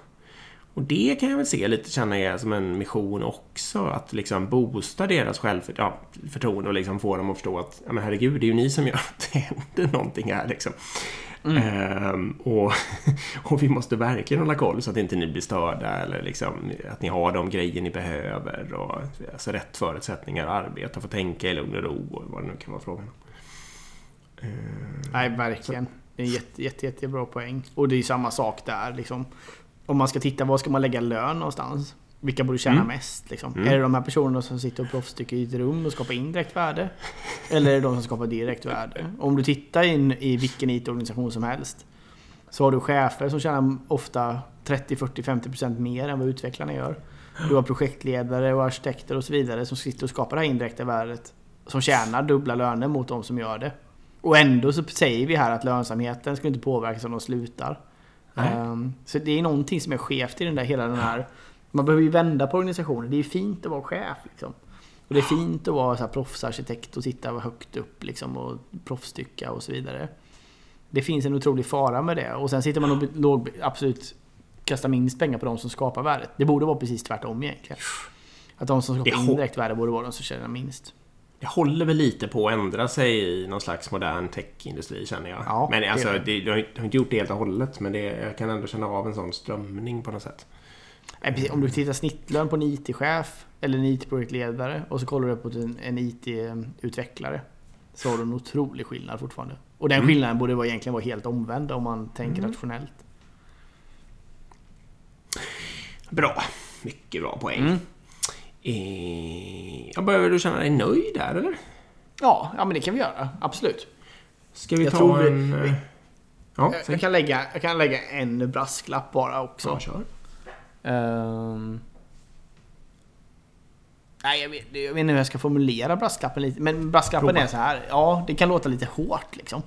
Och det kan jag väl se lite känna är som en mission också. Att liksom boosta deras självförtroende och liksom få dem att förstå att ja, men herregud, det är ju ni som gör att det händer någonting här. Liksom. Mm. Ehm, och, och vi måste verkligen hålla koll så att inte ni blir störda eller liksom, att ni har de grejer ni behöver. Och, alltså rätt förutsättningar att arbeta, få tänka i lugn och ro och vad det nu kan vara frågan om. Ehm, Nej, verkligen. Det är en jätte, jätte, jättebra poäng. Och det är samma sak där. Liksom om man ska titta, var ska man lägga lön någonstans? Vilka borde tjäna mm. mest? Liksom? Mm. Är det de här personerna som sitter och proffstycker i ett rum och skapar indirekt värde? Eller är det de som skapar direkt värde? Om du tittar in i vilken IT-organisation som helst så har du chefer som tjänar ofta 30, 40, 50% mer än vad utvecklarna gör. Du har projektledare och arkitekter och så vidare som sitter och skapar det här indirekta värdet. Som tjänar dubbla löner mot de som gör det. Och ändå så säger vi här att lönsamheten ska inte påverkas om de slutar. Um, så det är någonting som är skevt i den där hela den här... Man behöver ju vända på organisationen. Det är fint att vara chef liksom. Och det är fint att vara så här proffsarkitekt och sitta högt upp liksom och proffstycka och så vidare. Det finns en otrolig fara med det. Och sen sitter man och låg, absolut kastar minst pengar på de som skapar värdet. Det borde vara precis tvärtom egentligen. Att de som skapar indirekt värde borde vara de som tjänar minst det håller väl lite på att ändra sig i någon slags modern techindustri känner jag. Ja, men alltså, det, det har inte gjort det helt och hållet men det, jag kan ändå känna av en sån strömning på något sätt. Om du tittar snittlön på en IT-chef eller en IT-projektledare och så kollar du på en, en IT-utvecklare. Så har du en otrolig skillnad fortfarande. Och den mm. skillnaden borde vara, egentligen vara helt omvänd om man tänker mm. rationellt. Bra. Mycket bra poäng. Mm. Eh, börjar du känna dig nöjd där eller? Ja, ja men det kan vi göra. Absolut. Ska vi jag ta en... Vi, eh, ja, jag, kan lägga, jag kan lägga en brasklapp bara också. Ja, kör. Um, nej, jag vet, jag vet inte hur jag ska formulera brasklappen lite. Men brasklappen Prova. är så här. Ja, det kan låta lite hårt liksom.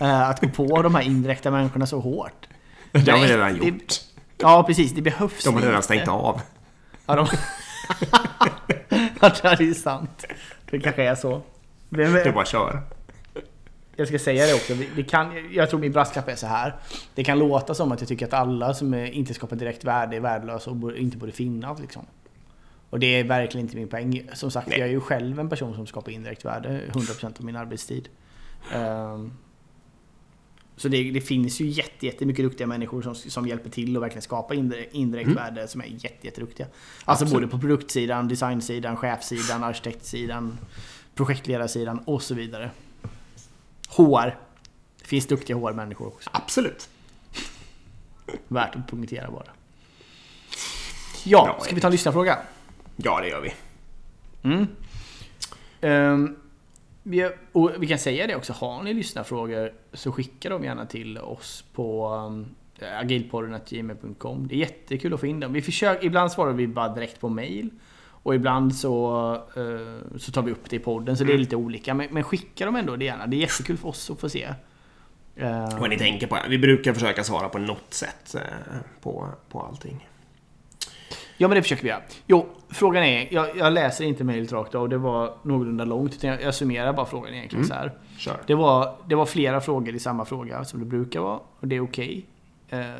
Uh, att gå på de här indirekta människorna så hårt. Det har vi redan gjort. Det, ja, precis. Det behövs De har redan stängt av. Ja, de... ja, det är sant. Det kanske är så. Det är bara kör. Jag ska säga det också. Det kan, jag tror min brasklapp är så här. Det kan låta som att jag tycker att alla som inte skapar direkt värde är värdelösa och inte borde finnas. Liksom. Och det är verkligen inte min poäng. Som sagt, Nej. jag är ju själv en person som skapar indirekt värde 100% av min arbetstid. Um, så det, det, finns ju jätte, jättemycket duktiga människor som, som hjälper till och verkligen skapa indirekt, indirekt mm. värde som är jätte, jätteduktiga. Alltså Absolut. både på produktsidan, designsidan, chefsidan, arkitektsidan, projektledarsidan och så vidare. HR. Det finns duktiga HR-människor också. Absolut. Värt att punktera bara. Ja, ska vi ta en lyssnarfråga? Ja, det gör vi. Mm. Um, vi, och vi kan säga det också, har ni lyssnarfrågor så skicka dem gärna till oss på um, agilpodden.gmail.com. Det är jättekul att få in dem. Vi försöker, ibland svarar vi bara direkt på mail. Och ibland så, uh, så tar vi upp det i podden, så det är lite olika. Men, men skicka dem ändå det gärna. Det är jättekul för oss att få se. Uh, Vad ni tänker på. Vi brukar försöka svara på något sätt uh, på, på allting. Ja men det försöker vi göra. Jo, frågan är, jag, jag läser inte mejlet rakt av, det var någorlunda långt. Utan jag, jag summerar bara frågan egentligen mm. så här. Sure. Det, var, det var flera frågor i samma fråga som det brukar vara. Och det är okej. Okay. Uh,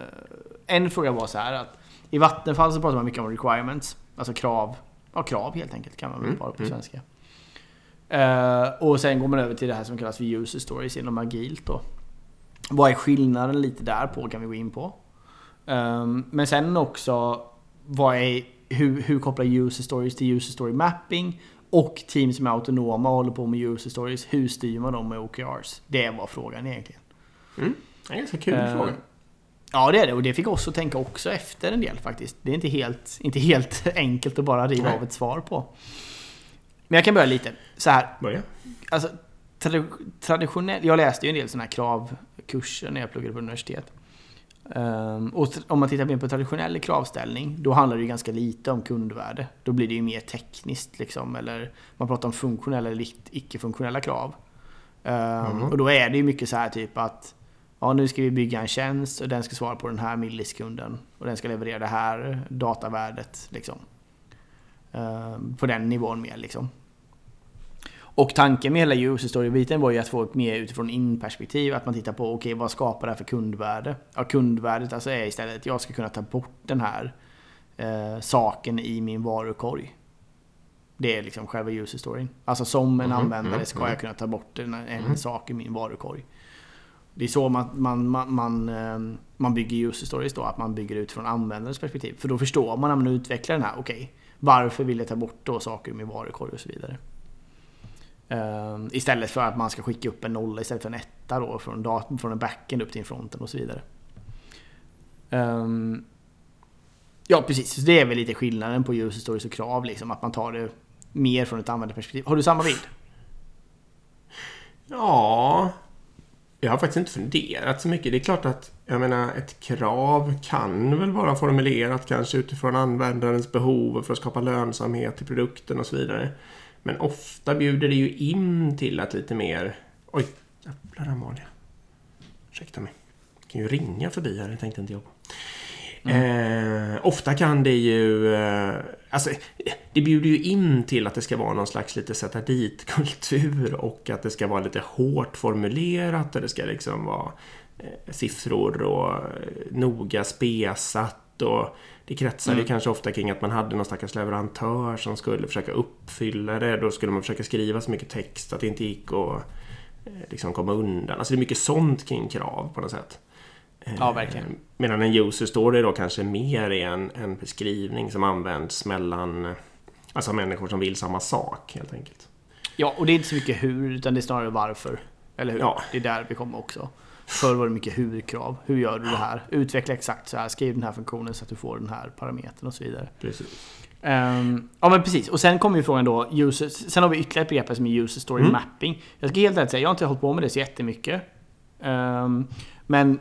en fråga var så här att i Vattenfall så pratar man mycket om requirements. Alltså krav. Ja, krav helt enkelt kan man väl vara mm. på mm. svenska. Uh, och sen går man över till det här som kallas för user stories inom agilt då. Vad är skillnaden lite där på kan vi gå in på. Um, men sen också vad är, hur, hur kopplar user stories till user story mapping? Och team som är autonoma och håller på med user stories, hur styr man dem med OKRs? Det var frågan egentligen. Mm. En ganska kul uh, fråga. Ja det är det och det fick oss att tänka också efter en del faktiskt. Det är inte helt, inte helt enkelt att bara riva av ett svar på. Men jag kan börja lite. Så här. Börja. Alltså, traditionellt, jag läste ju en del sådana här kravkurser när jag pluggade på universitet. Um, och om man tittar mer på traditionell kravställning, då handlar det ju ganska lite om kundvärde. Då blir det ju mer tekniskt liksom, eller man pratar om funktionella eller icke-funktionella krav. Um, mm. Och då är det ju mycket så här typ att ja, nu ska vi bygga en tjänst och den ska svara på den här millisekunden och den ska leverera det här datavärdet. Liksom. Um, på den nivån mer liksom. Och tanken med hela user story-biten var ju att få ett mer utifrån in-perspektiv. Att man tittar på, okej okay, vad skapar det här för kundvärde? Ja, kundvärdet alltså är istället att jag ska kunna ta bort den här eh, saken i min varukorg. Det är liksom själva user storyn. Alltså som en mm, användare mm, ska mm. jag kunna ta bort en, en mm. sak i min varukorg. Det är så man, man, man, man, ehm, man bygger user stories då, att man bygger ut från användarens perspektiv. För då förstår man när man utvecklar den här, okej, okay, varför vill jag ta bort då saker ur min varukorg och så vidare. Ehm, istället för att man ska skicka upp en nolla istället för en etta då från, datorn, från en backend upp till fronten och så vidare. Um, ja precis, så det är väl lite skillnaden på user stories och krav liksom, att man tar det mer från ett användarperspektiv. Har du samma bild? Ja, jag har faktiskt inte funderat så mycket. Det är klart att jag menar, ett krav kan väl vara formulerat kanske utifrån användarens behov för att skapa lönsamhet i produkten och så vidare. Men ofta bjuder det ju in till att lite mer... Oj, jävlar Amalia. Ursäkta mig. Jag kan ju ringa förbi här, det tänkte inte jag på. Mm. Eh, ofta kan det ju... Eh, alltså, det bjuder ju in till att det ska vara någon slags lite sätta dit-kultur och att det ska vara lite hårt formulerat och det ska liksom vara eh, siffror och eh, noga spesat och det kretsade mm. kanske ofta kring att man hade någon stackars leverantör som skulle försöka uppfylla det. Då skulle man försöka skriva så mycket text att det inte gick att eh, liksom komma undan. Alltså det är mycket sånt kring krav på något sätt. Ja, verkligen. Eh, medan en user story då kanske mer är en, en beskrivning som används mellan alltså människor som vill samma sak helt enkelt. Ja, och det är inte så mycket hur, utan det är snarare varför. Eller hur? Ja. Det är där vi kommer också. Förr var det mycket hur-krav. Hur gör du det här? Utveckla exakt så här. Skriv den här funktionen så att du får den här parametern och så vidare. Precis. Um, ja men precis. Och sen kommer ju frågan då. User, sen har vi ytterligare ett begrepp som är user story mm. mapping. Jag ska helt ärligt säga, jag har inte hållit på med det så jättemycket. Um, men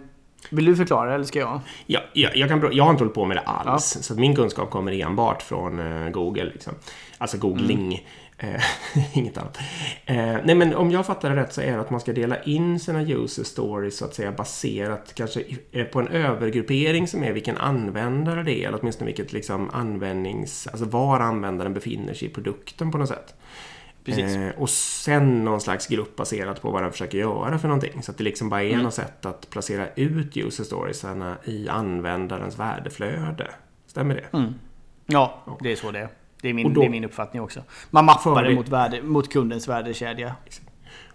vill du förklara eller ska jag? Ja, ja jag, kan, jag har inte hållit på med det alls. Ja. Så min kunskap kommer enbart från uh, Google. Liksom. Alltså googling. Eh, inget annat. Eh, nej men om jag fattar det rätt så är det att man ska dela in sina user stories så att säga baserat kanske på en övergruppering som är vilken användare det är eller åtminstone vilket liksom användnings... Alltså var användaren befinner sig i produkten på något sätt. Eh, och sen någon slags grupp baserat på vad den försöker göra för någonting. Så att det liksom bara är mm. något sätt att placera ut user storiesarna i användarens värdeflöde. Stämmer det? Mm. Ja, det är så det är. Det är min, då, det är min uppfattning också. Man mappar det mot, värde, mot kundens värdekedja.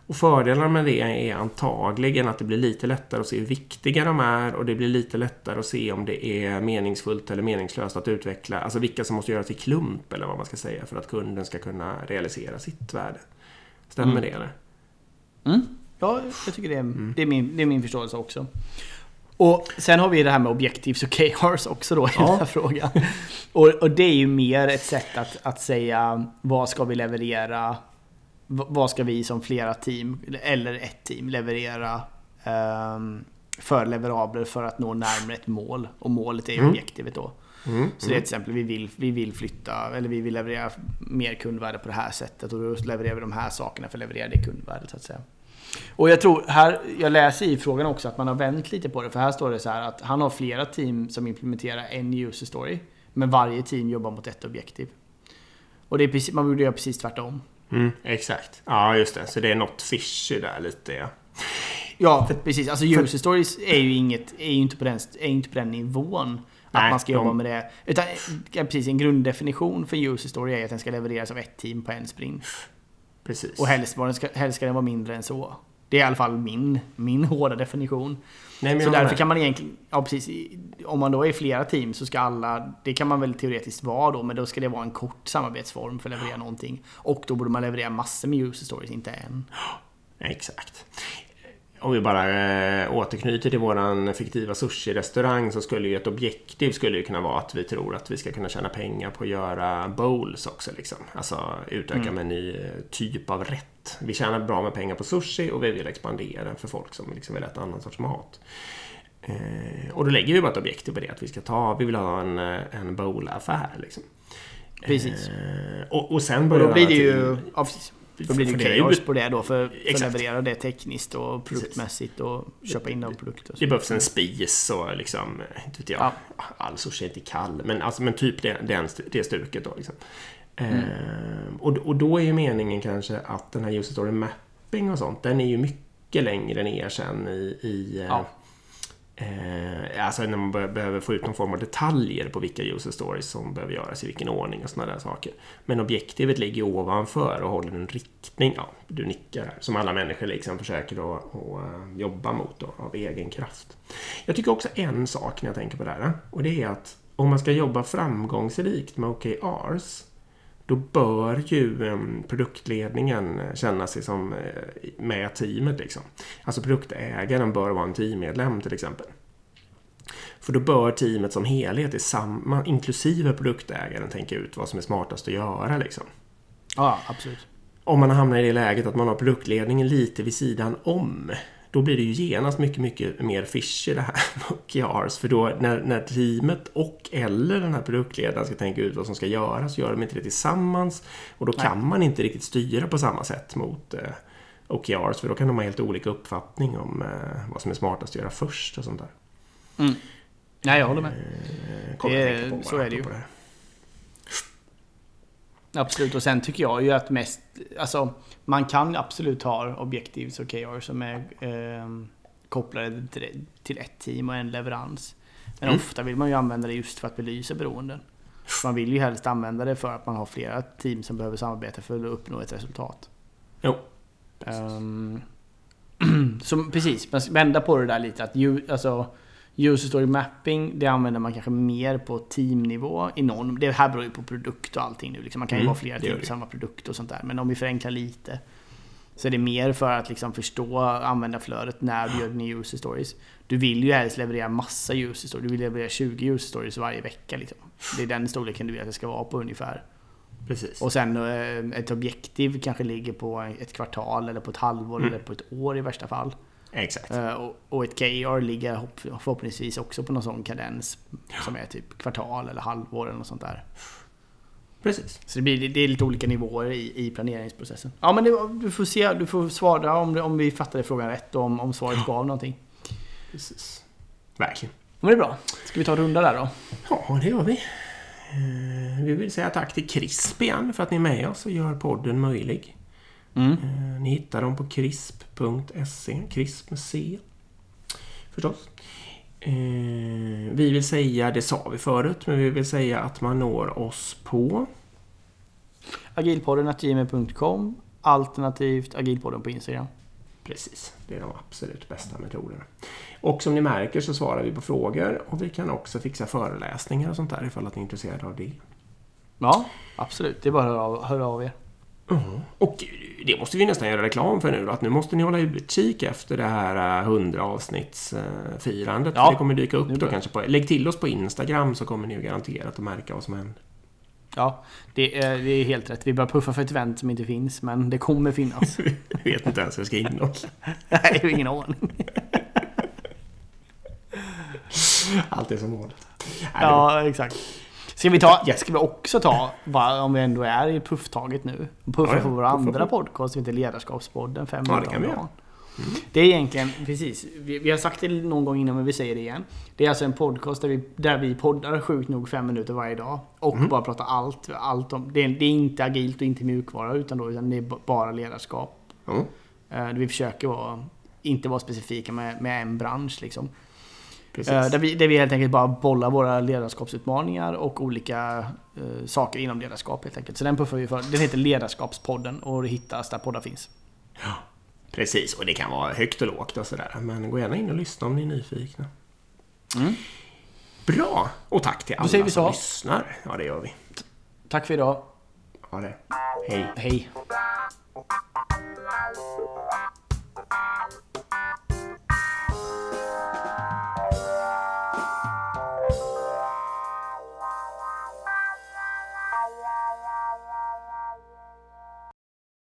Och fördelarna med det är antagligen att det blir lite lättare att se hur viktiga de är och det blir lite lättare att se om det är meningsfullt eller meningslöst att utveckla. Alltså vilka som måste göras i klump eller vad man ska säga för att kunden ska kunna realisera sitt värde. Stämmer mm. det eller? Mm. Ja, jag tycker det är, mm. det, är min, det är min förståelse också. Och sen har vi det här med objektivs och KRs också då i ja. den här frågan. Och, och, det är ju mer ett sätt att, att säga vad ska vi leverera? Vad ska vi som flera team, eller ett team, leverera um, för leverabler för att nå närmare ett mål? Och målet är ju mm. objektivet då. Mm, så det är till exempel vi vill, vi vill flytta eller vi vill leverera mer kundvärde på det här sättet och då levererar vi de här sakerna för att leverera det kundvärdet så att säga. Och jag tror, här, jag läser i frågan också att man har vänt lite på det. För här står det så här att han har flera team som implementerar en user story. Men varje team jobbar mot ett objektiv. Och det är precis, man borde göra precis tvärtom. Mm, exakt. Ja, just det. Så det är något fishy där lite, ja. Ja, för, precis. Alltså user stories är ju inget, är ju inte på den, är inte på den nivån. Nej, att man ska jobba de... med det. Utan precis, en grunddefinition för user story är att den ska levereras av ett team på en sprint. Precis. Och helst, ska, helst ska den vara mindre än så. Det är i alla fall min, min hårda definition. Nej, så därför kan man egentligen, ja precis, om man då är flera team så ska alla, det kan man väl teoretiskt vara då, men då ska det vara en kort samarbetsform för att leverera någonting. Och då borde man leverera massor med user stories, inte en. Exakt om vi bara eh, återknyter till våran fiktiva sushi-restaurang så skulle ju ett objektiv skulle ju kunna vara att vi tror att vi ska kunna tjäna pengar på att göra bowls också. Liksom. Alltså utöka mm. med en ny typ av rätt. Vi tjänar bra med pengar på sushi och vi vill expandera för folk som liksom vill äta annan sorts mat. Eh, och då lägger vi bara ett objektiv på det att vi ska ta, vi vill ha en, eh, en bowl-affär. Liksom. Precis. Eh, och, och sen börjar och då blir det ju... Ja, precis. Då blir det kaos på det då för, för att leverera det tekniskt och produktmässigt och köpa in de produkter. Det behövs en spis och liksom, inte vet jag, ja. all sushi är inte kall, men, alltså, men typ det, det, det stuket då liksom. Eh, och, och då är ju meningen kanske att den här user story mapping och sånt, den är ju mycket längre ner sen i, i eh, Ja. Eh, alltså när man bör, behöver få ut någon form av detaljer på vilka user stories som behöver göras i vilken ordning och sådana där saker. Men objektivet ligger ovanför och håller en riktning. Ja, du nickar här. Som alla människor liksom försöker att, att eh, jobba mot då, av egen kraft. Jag tycker också en sak när jag tänker på det här. Och det är att om man ska jobba framgångsrikt med OKRs då bör ju eh, produktledningen känna sig som eh, med teamet. Liksom. Alltså produktägaren bör vara en teammedlem till exempel. För då bör teamet som helhet, i samma, inklusive produktägaren, tänka ut vad som är smartast att göra. Liksom. Ja, absolut. Om man hamnar i det läget att man har produktledningen lite vid sidan om då blir det ju genast mycket, mycket mer fishy det här med OKRs. För då när, när teamet och eller den här produktledaren ska tänka ut vad som ska göras så gör de inte det tillsammans. Och då Nej. kan man inte riktigt styra på samma sätt mot eh, OKRs. För då kan de ha helt olika uppfattning om eh, vad som är smartast att göra först och sånt där. Mm. Nej, jag håller med. Eh, Det- på så är det ju. här. Absolut, och sen tycker jag ju att mest... Alltså, man kan absolut ha objectives och KR som är eh, kopplade till, till ett team och en leverans. Men Mm. ofta vill man ju använda det just för att belysa beroenden. Man vill ju helst använda det för att man har flera team som behöver samarbeta för att uppnå ett resultat. Jo. Um, så precis, men vända på det där lite. Att ju, alltså, user story mapping, det använder man kanske mer på teamnivå i någon. Det här beror ju på produkt och allting nu. Liksom. Man kan ju Mm, vara flera team på samma produkt och sånt där. Men om vi förenklar lite. Så är det mer för att liksom förstå användarflödet när du gör dina user stories. Du vill ju helst leverera massa user stories. Du vill leverera 20 user stories varje vecka. Liksom. Det är den storleken du vill att det ska vara på ungefär. Precis. Och sen eh, ett objektiv kanske ligger på ett kvartal eller på ett halvår Mm. eller på ett år i värsta fall. Exakt. Eh, Och, och ett KR ligger hopp- förhoppningsvis också på någon sån kadens som är typ kvartal eller halvår eller något sånt där. Precis. Så det, blir, det är lite olika nivåer i, i planeringsprocessen. Ja men det, du får se, du får svara om, det, om vi fattade frågan rätt och om, om svaret gav någonting. Precis. Verkligen. Men det är bra. Ska vi ta en runda där då? Ja, det gör vi. Eh, Vi vill säga tack till CRISP igen för att ni är med oss och gör podden möjlig. Mm. Eh, Ni hittar dem på crisp.se. Crisp med C. Förstås. Eh, Vi vill säga, det sa vi förut, men vi vill säga att man når oss på Agilpodden gmail.com Alternativt agilpodden på Instagram. Precis, det är de absolut bästa metoderna. Och som ni märker så svarar vi på frågor och vi kan också fixa föreläsningar och sånt där ifall att ni är intresserade av det. Ja, absolut. Det är bara att höra av, höra av er. Och det måste vi nästan göra reklam för nu då, att nu måste ni hålla utkik efter det här eh, 100 avsnittsfirandet. Ja, det kommer dyka upp då kanske på... Lägg till oss på Instagram så kommer ni ju garanterat att märka vad som händer. Ja, det är, det är helt rätt. Vi börjar puffa för ett event som inte finns, men det kommer finnas. Jag vet inte ens hur jag ska innehålla. Nej, jag har ingen aning. Allt är som vanligt. Ja, exakt. Ska vi, ta, Ja. ska vi också ta, bara om vi ändå är i pufftaget nu, puffa Ja, ja. för våra Puffa andra på. podcast som heter Ledarskapspodden 5 Ja, det kan vi göra. Det är egentligen, precis, vi, vi har sagt det någon gång innan men vi säger det igen. Det är alltså en podcast där vi, där vi poddar sjukt nog fem minuter varje dag. Och Mm. bara pratar allt, allt om, det är, det är inte agilt och inte mjukvara utan, då, utan det är bara ledarskap. Ja, Eh, Vi försöker vara, inte vara specifika med, med en bransch liksom. Eh, där vi, där vi helt enkelt bara bollar våra ledarskapsutmaningar och olika eh, saker inom ledarskap helt enkelt. Så den puffar vi för. Den heter Ledarskapspodden och det hittas där poddar finns. Ja, precis, och det kan vara högt och lågt och sådär. Men gå gärna in och lyssna om ni är nyfikna. Mm. Bra! Och tack till alla som så. lyssnar. Ja, det gör vi. T tack för idag. Ha det. Hej. Hej. Thank you.